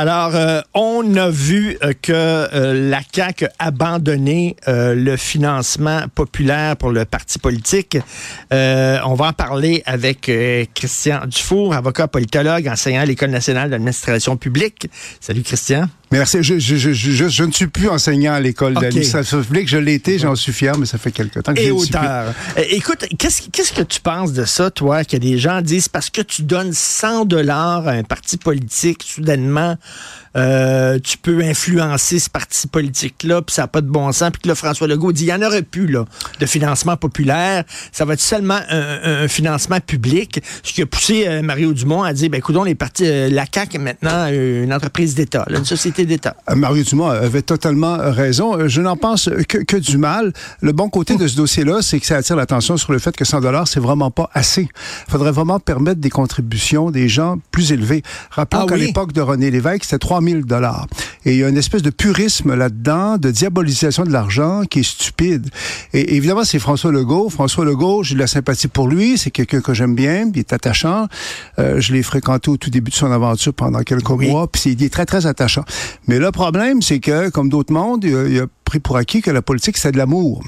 Alors, euh, on a vu euh, que euh, la CAQ a abandonné le financement populaire pour le parti politique. On va en parler avec Christian Dufour, avocat politologue, enseignant à l'École nationale d'administration publique. Salut Christian. Merci. Je, je, je, je, je ne suis plus enseignant à l'école Ok. d'administration publique. Je l'ai été, j'en suis fier, mais ça fait quelque temps que je Et auteur. Euh, écoute, qu'est-ce qu'est-ce que tu penses de ça, toi, que des gens disent parce que tu donnes 100 dollars à un parti politique, soudainement, euh, tu peux influencer ce parti politique-là, puis ça n'a pas de bon sens, puis que là, François Legault dit, il y en aurait plus, là, de financement populaire, ça va être seulement un, un financement public, ce qui a poussé euh, Mario Dumont à dire, ben, écoutons, les partis, euh, la CAQ est maintenant une entreprise d'État, là, une société d'État. Euh, Mario Dumont avait totalement raison. Euh, Je n'en pense que, que du mal. Le bon côté de ce dossier-là, c'est que ça attire l'attention sur le fait que 100 dollars, c'est vraiment pas assez. Il faudrait vraiment permettre des contributions des gens plus élevées. Rappelons Ah qu'à oui? l'époque de René Lévesque, c'était 3000 dollars. Et il y a une espèce de purisme là-dedans, de diabolisation de l'argent qui est stupide. Et évidemment, c'est François Legault. François Legault, j'ai de la sympathie pour lui. C'est quelqu'un que j'aime bien. Il est attachant. Euh, je l'ai fréquenté au tout début de son aventure pendant quelques Oui. mois. Puis il est très, très attachant. Mais le problème, c'est que, comme d'autres mondes, il a, il a pris pour acquis que la politique, c'est de l'amour.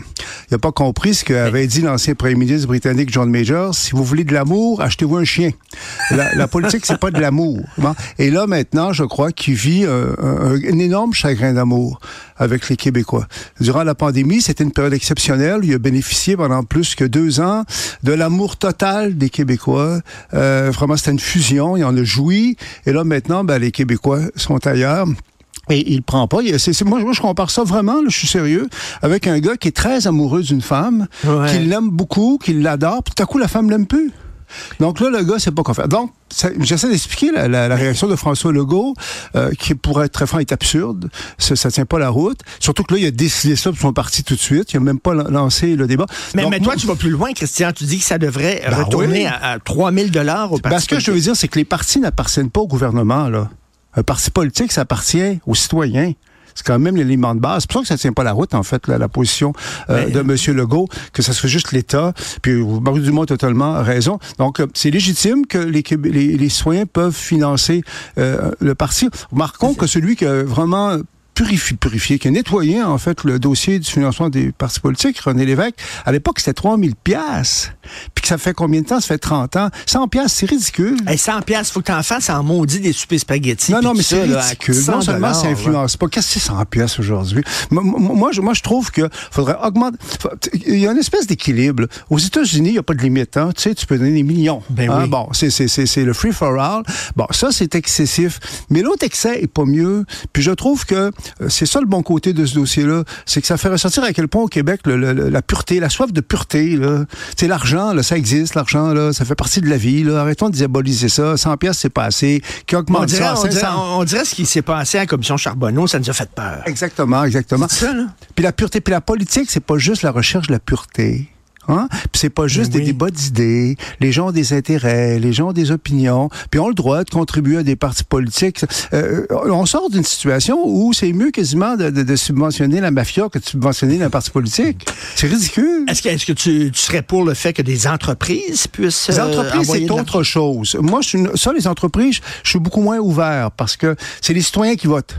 Il n'a pas compris ce qu'avait dit l'ancien premier ministre britannique John Major. Si vous voulez de l'amour, achetez-vous un chien. La, la politique, c'est pas de l'amour. Et là, maintenant, je crois qu'il vit euh, un, un énorme chagrin d'amour avec les Québécois. Durant la pandémie, c'était une période exceptionnelle. Il a bénéficié pendant plus que deux ans de l'amour total des Québécois. Euh, vraiment, c'était une fusion. Il en a joui. Et là, maintenant, ben, les Québécois sont ailleurs. Et il prend pas. C'est- moi, moi, je compare ça vraiment, là, je suis sérieux, avec un gars qui est très amoureux d'une femme, Ouais. qui l'aime beaucoup, qui l'adore, puis tout à coup, la femme l'aime plus. Donc là, le gars, c'est pas quoi faire. Donc, j'essaie d'expliquer la, la- la réaction de François Legault, euh, qui, pour être très franc, est absurde. Ça, ça tient pas la route. Surtout que là, il a décidé ça pour son parti tout de suite. Il a même pas lan- lancé le débat. Mais, Donc, mais toi, moi- tu vas plus loin, Christian. Tu dis que ça devrait Ben retourner oui. à, à 3000 dollars au parti Ben, ce que je veux dire, c'est que les partis n'appartiennent pas au gouvernement. Là. Un parti politique, ça appartient aux citoyens. C'est quand même l'élément de base. C'est pour ça que ça tient pas la route, en fait, là, la position euh, Mais- de M. Legault, que ça soit juste l'État. Puis Marie Dumont a totalement raison. Donc, euh, c'est légitime que les, les, les citoyens peuvent financer euh, le parti. Remarquons que celui qui a vraiment purifié, purifié, qui a nettoyé, en fait, le dossier du financement des partis politiques, René Lévesque, à l'époque, c'était 3000 pièces Puis que ça fait combien de temps? Ça fait 30 ans. 100 pièces c'est ridicule. Hey, 100 pièces, faut que t'en fasses en maudit des soupers spaghettis. Non, non, mais c'est ridicule. 100 Non seulement ça influence pas. Qu'est-ce que c'est 100 pièces aujourd'hui? Moi, moi, je, moi, je trouve que faudrait augmenter. Il y a une espèce d'équilibre. Aux États-Unis, il n'y a pas de limite. Hein? Tu sais, tu peux donner des millions. Ben Hein? oui. Bon, c'est, le free for all. Bon, ça, c'est excessif. Mais l'autre excès est pas mieux. Puis je trouve que c'est ça le bon côté de ce dossier-là. C'est que ça fait ressortir à quel point au Québec, le- le- le- la pureté, la soif de pureté, sais, l'argent, là, ça existe, l'argent, là, ça fait partie de la vie, là. Arrêtons de diaboliser ça. 100 pièces, c'est pas assez. Qui On augmente dirait, ça on, dirait, 500. on dirait ce qui s'est passé à la commission Charbonneau, ça nous a fait peur. Exactement, exactement. C'est ça, là? Puis la pureté, puis la politique, c'est pas juste la recherche de la pureté. Hein? Puis c'est pas juste oui. des débats d'idées. Les gens ont des intérêts, les gens ont des opinions, puis ont le droit de contribuer à des partis politiques. Euh, on sort d'une situation où c'est mieux quasiment de, de- de subventionner la mafia que de subventionner un parti politique. C'est ridicule. Est-ce que, tu, tu serais pour le fait que des entreprises puissent Les euh, entreprises, c'est autre chose. Moi, je suis ça, les entreprises, je suis beaucoup moins ouvert parce que c'est les citoyens qui votent.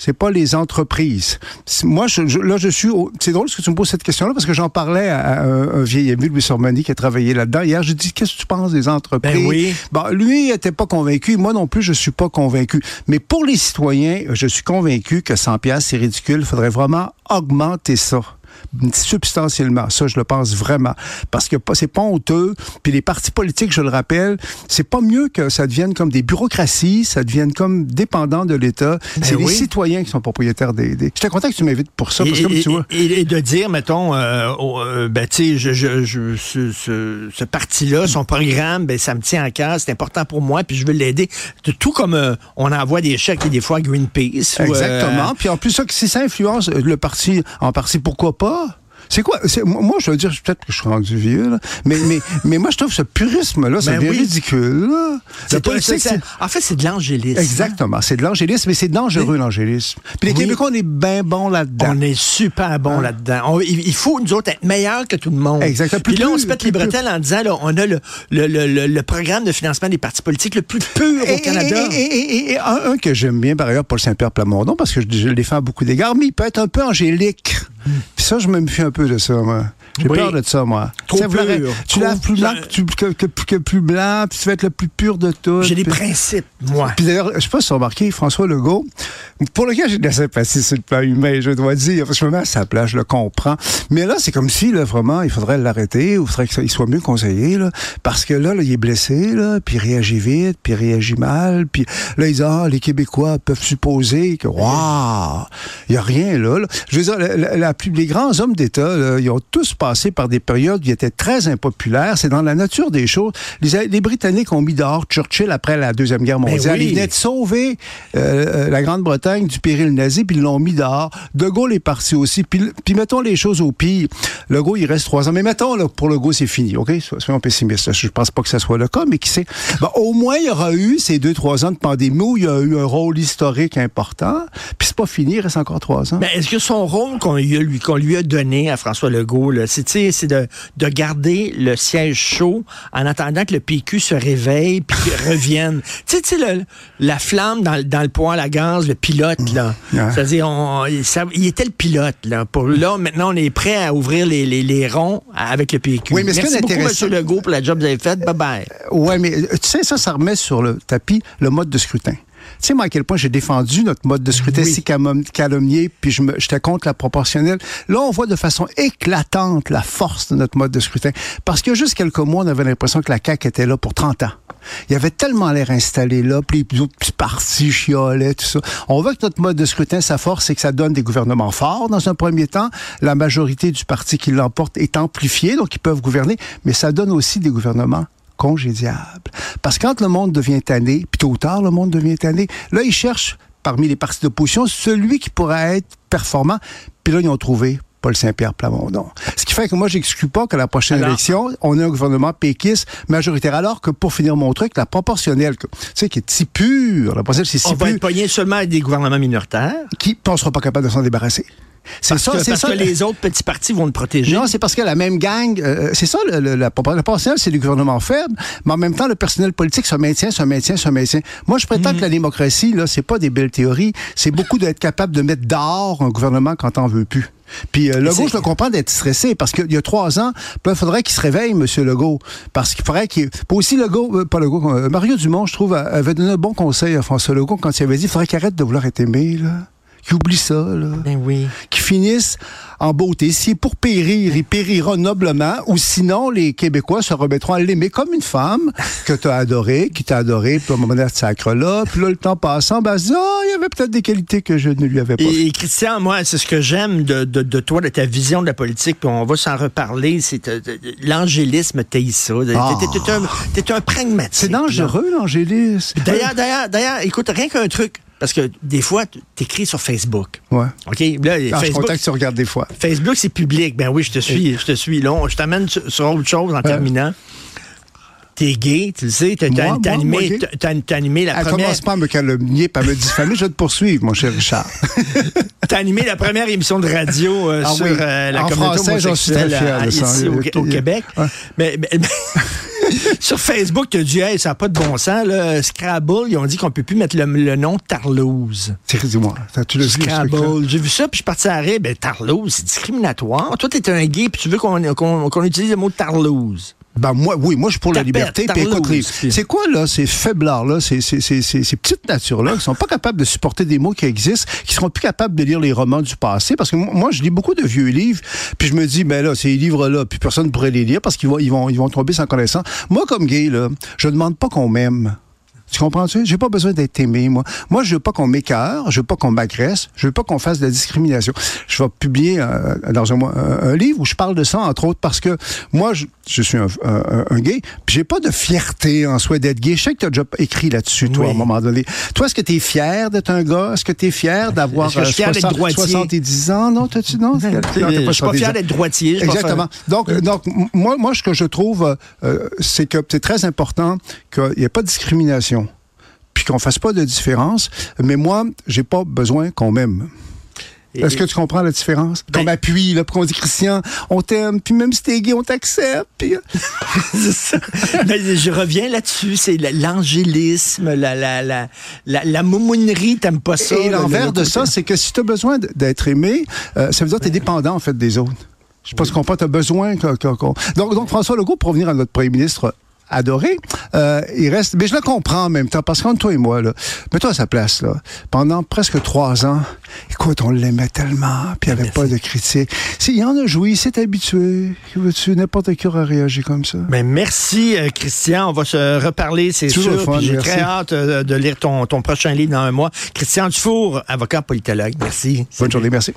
C'est pas les entreprises. Moi, je, là, je suis. C'est drôle que tu me poses cette question-là parce que j'en parlais à, un, vieil ami, Louis Sormani, qui a travaillé là-dedans. Hier, je dis Qu'est-ce que tu penses des entreprises? Ben oui. Bon, lui, il était pas convaincu. Moi non plus, je suis pas convaincu. Mais pour les citoyens, je suis convaincu que 100 pièces c'est ridicule. Il faudrait vraiment augmenter ça substantiellement. Ça, je le pense vraiment. Parce que c'est pas honteux. Puis les partis politiques, je le rappelle, c'est pas mieux que ça devienne comme des bureaucraties, ça devienne comme dépendant de l'État. Ben c'est les citoyens qui sont propriétaires des... des... J'étais content que tu m'invites pour ça, parce et, que tu vois... Et, de dire, mettons, euh, euh, ben, tu sais, je, je, je, ce, ce, ce parti-là, son programme, ben, ça me tient à cœur, c'est important pour moi, puis je veux l'aider. Tout comme euh, on envoie des chèques et des fois à Greenpeace. Exactement. Puis en plus, ça, si ça influence le parti, en partie, pourquoi pas? C'est quoi? Moi, je veux dire, peut-être que je suis rendu vieux, là, mais, mais, mais moi, je trouve ce purisme-là, c'est bien ridicule. C'est en fait, c'est de l'angélisme. Exactement. C'est de l'angélisme, mais c'est dangereux, l'angélisme. Puis les Québécois, on est bien bons là-dedans. On est super bons hein? là-dedans. Il faut, nous autres, être meilleurs que tout le monde. Exactement. Puis là, on se pète les bretelles en disant, là, on a le, le, le, le, programme de financement des partis politiques le plus pur au Canada. Et, un, que j'aime bien, par ailleurs, Paul Saint-Pierre Plamondon, parce que je, je le défends à beaucoup d'égards, mais il peut être un peu angélique. Ça, je me méfie un peu de ça, moi. J'ai peur de ça, moi. Trop pur, tu laves plus blanc que, que, plus blanc, puis tu vas être le plus pur de tout. J'ai des principes, moi. Puis d'ailleurs, je sais pas si tu as remarqué, François Legault, pour lequel j'ai de la sympathie sur le plan humain, je dois dire, parce que je me mets à sa place, je le comprends. Mais là, c'est comme si, là, vraiment, il faudrait l'arrêter, ou il faudrait qu'il soit mieux conseillé, là, parce que là, il est blessé, là, puis il réagit vite, puis il réagit mal, puis là, ils disent, ah, les Québécois peuvent supposer que, waouh, il y a rien là, Je veux dire, la, les grands hommes d'État, ils ont tous passé par des périodes où ils étaient très impopulaires. C'est dans la nature des choses. Les, Britanniques ont mis dehors Churchill après la Deuxième Guerre ben mondiale. Ils venaient de sauver euh, euh, la Grande-Bretagne du péril nazi, puis ils l'ont mis dehors. De Gaulle est parti aussi. Puis, mettons les choses au pire. Le Gaulle, il reste trois ans. Mais mettons, là, pour le Gaulle, c'est fini. OK? Soyons pessimistes. Je pense pas que ce soit le cas, mais qui sait? au moins, il y aura eu ces deux, trois ans de pandémie où il y a eu un rôle historique important. Puis c'est pas fini, il reste encore trois ans. Mais est-ce que son rôle qu'on lui, qu'on lui a donné à François Legault, c'est c'est de, de garder le siège chaud en attendant que le PQ se réveille puis revienne. Tu sais, la flamme dans, dans, le poêle à gaz, le pilote, là. C'est-à-dire, il était le pilote, là. Pour là, maintenant, on est prêt à ouvrir les, les, les ronds avec le PQ. Oui, mais Merci beaucoup, M. Legault, pour la job que vous avez faite. Bye-bye. Oui, mais tu sais, ça, ça remet sur le tapis le mode de scrutin. Tu sais, moi, à quel point j'ai défendu notre mode de scrutin si calomnié, puis j'étais contre la proportionnelle. Là, on voit de façon éclatante la force de notre mode de scrutin. Parce que juste quelques mois, on avait l'impression que la CAQ était là pour 30 ans. Il y avait tellement l'air installé là, puis les autres petits partis chiolaient, tout ça. On voit que notre mode de scrutin, sa force, c'est que ça donne des gouvernements forts dans un premier temps. La majorité du parti qui l'emporte est amplifiée, donc ils peuvent gouverner, mais ça donne aussi des gouvernements congédiable. Parce que quand le monde devient tanné, puis tôt ou tard, le monde devient tanné, là, ils cherchent, parmi les partis d'opposition, celui qui pourrait être performant. Puis là, ils ont trouvé Paul Saint-Pierre Plamondon. Ce qui fait que moi, j'exclus pas que la prochaine élection, on ait un gouvernement péquiste majoritaire. Alors que pour finir mon truc, la proportionnelle, tu sais, qui est si pure, la proportionnelle, c'est si On va être seulement des gouvernements minoritaires. Qui ne sera pas capable de s'en débarrasser. C'est ça, c'est ça. que les autres petits partis vont le protéger. Non, c'est parce que la même gang, euh, c'est ça, le, la proportionnelle, c'est du gouvernement faible, mais en même temps, le personnel politique se maintient, se maintient, se maintient. Moi, je prétends mhm. que la démocratie, là, c'est pas des belles théories, c'est beaucoup d'être capable de mettre dehors un gouvernement quand on veut plus. Puis euh, Legault, je le comprends d'être stressé parce qu'il y a trois ans, il faudrait qu'il se réveille, M. Legault. Parce qu'il faudrait qu'il. Pas aussi Legault, euh, pas Legault, euh, Mario Dumont, je trouve, avait donné un bon conseil à François Legault quand il avait dit il faudrait qu'il arrête de vouloir être aimé, là qui oublie ça, là. Ben oui. Qui finissent en beauté. Si pour périr, il périra noblement, ou sinon, les Québécois se remettront à l'aimer comme une femme que tu as adorée, qui t'a adoré, puis au moment de sacre-là, puis là, le temps passant, ben, oh, il y avait peut-être des qualités que je ne lui avais pas. Et, Christian, moi, c'est ce que j'aime de, de, toi, de ta vision de la politique, puis on va s'en reparler, c'est euh, l'angélisme, t'es ça. Ah. T'es un, un pragmatique. C'est dangereux, l'angélisme. D'ailleurs, d'ailleurs, d'ailleurs, écoute, rien qu'un truc. Parce que des fois, tu écris sur Facebook. Ouais. OK? Là, ah, Facebook, je suis content que tu regardes des fois. Facebook, c'est public. Ben oui, je te suis. Je te suis. Là, je t'amène sur, autre chose en terminant. T'es gay, tu le sais, t'as animé, animé la première... commence pas à me calomnier, pas à me diffamer, je vais te poursuivre, mon cher Richard. t'as animé la première émission de radio euh, ah sur euh, la en communauté français, homosexuelle suis très fier de ça. ici au, au Québec. Mais, mais, Sur Facebook, tu as dit, hey, ça n'a pas de bon sens. Là. Scrabble, ils ont dit qu'on peut plus mettre le, le nom Tarlouse. Dis-moi, tu truc-là? Scrabble. J'ai vu ça, puis je suis parti à rire. Ben, Tarlouse, c'est discriminatoire. Toi, t'es un gay, puis tu veux qu'on utilise le mot Tarlouse. Ben moi, oui, moi je suis pour la liberté. C'est quoi là ces faiblards là, ces, ces, ces, ces, ces petites natures là, qui sont pas capables de supporter des mots qui existent, qui seront plus capables de lire les romans du passé, parce que moi, moi, je lis beaucoup de vieux livres, puis je me dis ben là ces livres là, puis personne ne pourrait les lire parce qu'ils vont ils vont ils vont tomber sans connaissance. Moi comme gay là, je demande pas qu'on m'aime. Tu comprends-tu? J'ai pas besoin d'être aimé, moi. Moi, je veux pas qu'on m'écœure, je veux pas qu'on m'agresse, je veux pas qu'on fasse de la discrimination. Je vais publier euh, dans un, mois un, livre où je parle de ça, entre autres, parce que moi, je, je suis un, un- un gay, puis j'ai pas de fierté en soi d'être gay. Je sais que tu as déjà écrit là-dessus, toi, Oui. à un moment donné. Toi, est-ce que tu es fier d'être un gars? Est-ce que tu es fier d'avoir je euh, fier d'être 60 droitier? 70 ans? Non, t'as-tu, non? Je Non, t'as suis pas 70 fier d'être droitier. je Exactement. Donc, euh, donc moi, moi, ce que je trouve, euh, euh, c'est que c'est très important qu'il n'y ait pas de discrimination, qu'on fasse pas de différence. Mais moi, j'ai pas besoin qu'on m'aime. Est-ce que tu comprends la différence? Qu'on Ben- m'appuie, là, qu'on dit Christian, on t'aime, puis même si t'es gay, on t'accepte. Puis... euh, C'est ça. Ben, je reviens là-dessus. C'est la- l'angélisme, la, la, la, la, la moumounerie. T'aimes pas ça? Et le- l'envers le de ça, c'est que si tu as besoin d'être aimé, euh, ça veut dire que tu es dépendant, en fait, des autres. Je sais pas ce qu'on tu as besoin. qu'on- Donc, donc, François Legault, pour revenir à notre premier ministre adoré, euh, il reste... Mais je le comprends en même temps, parce qu'entre toi et moi, là, mets-toi à sa place, là, pendant presque trois ans, écoute, on l'aimait tellement, puis il n'y avait pas de critique. S'il y en a joui, il s'est habitué. Que veux-tu, n'importe qui aurait réagi comme ça? Ben, merci, euh, Christian. On va se reparler, c'est Toujours sûr. J'ai très hâte euh, de lire ton, ton prochain livre dans un mois. Christian Dufour, avocat politologue. Merci. Bonne journée, merci.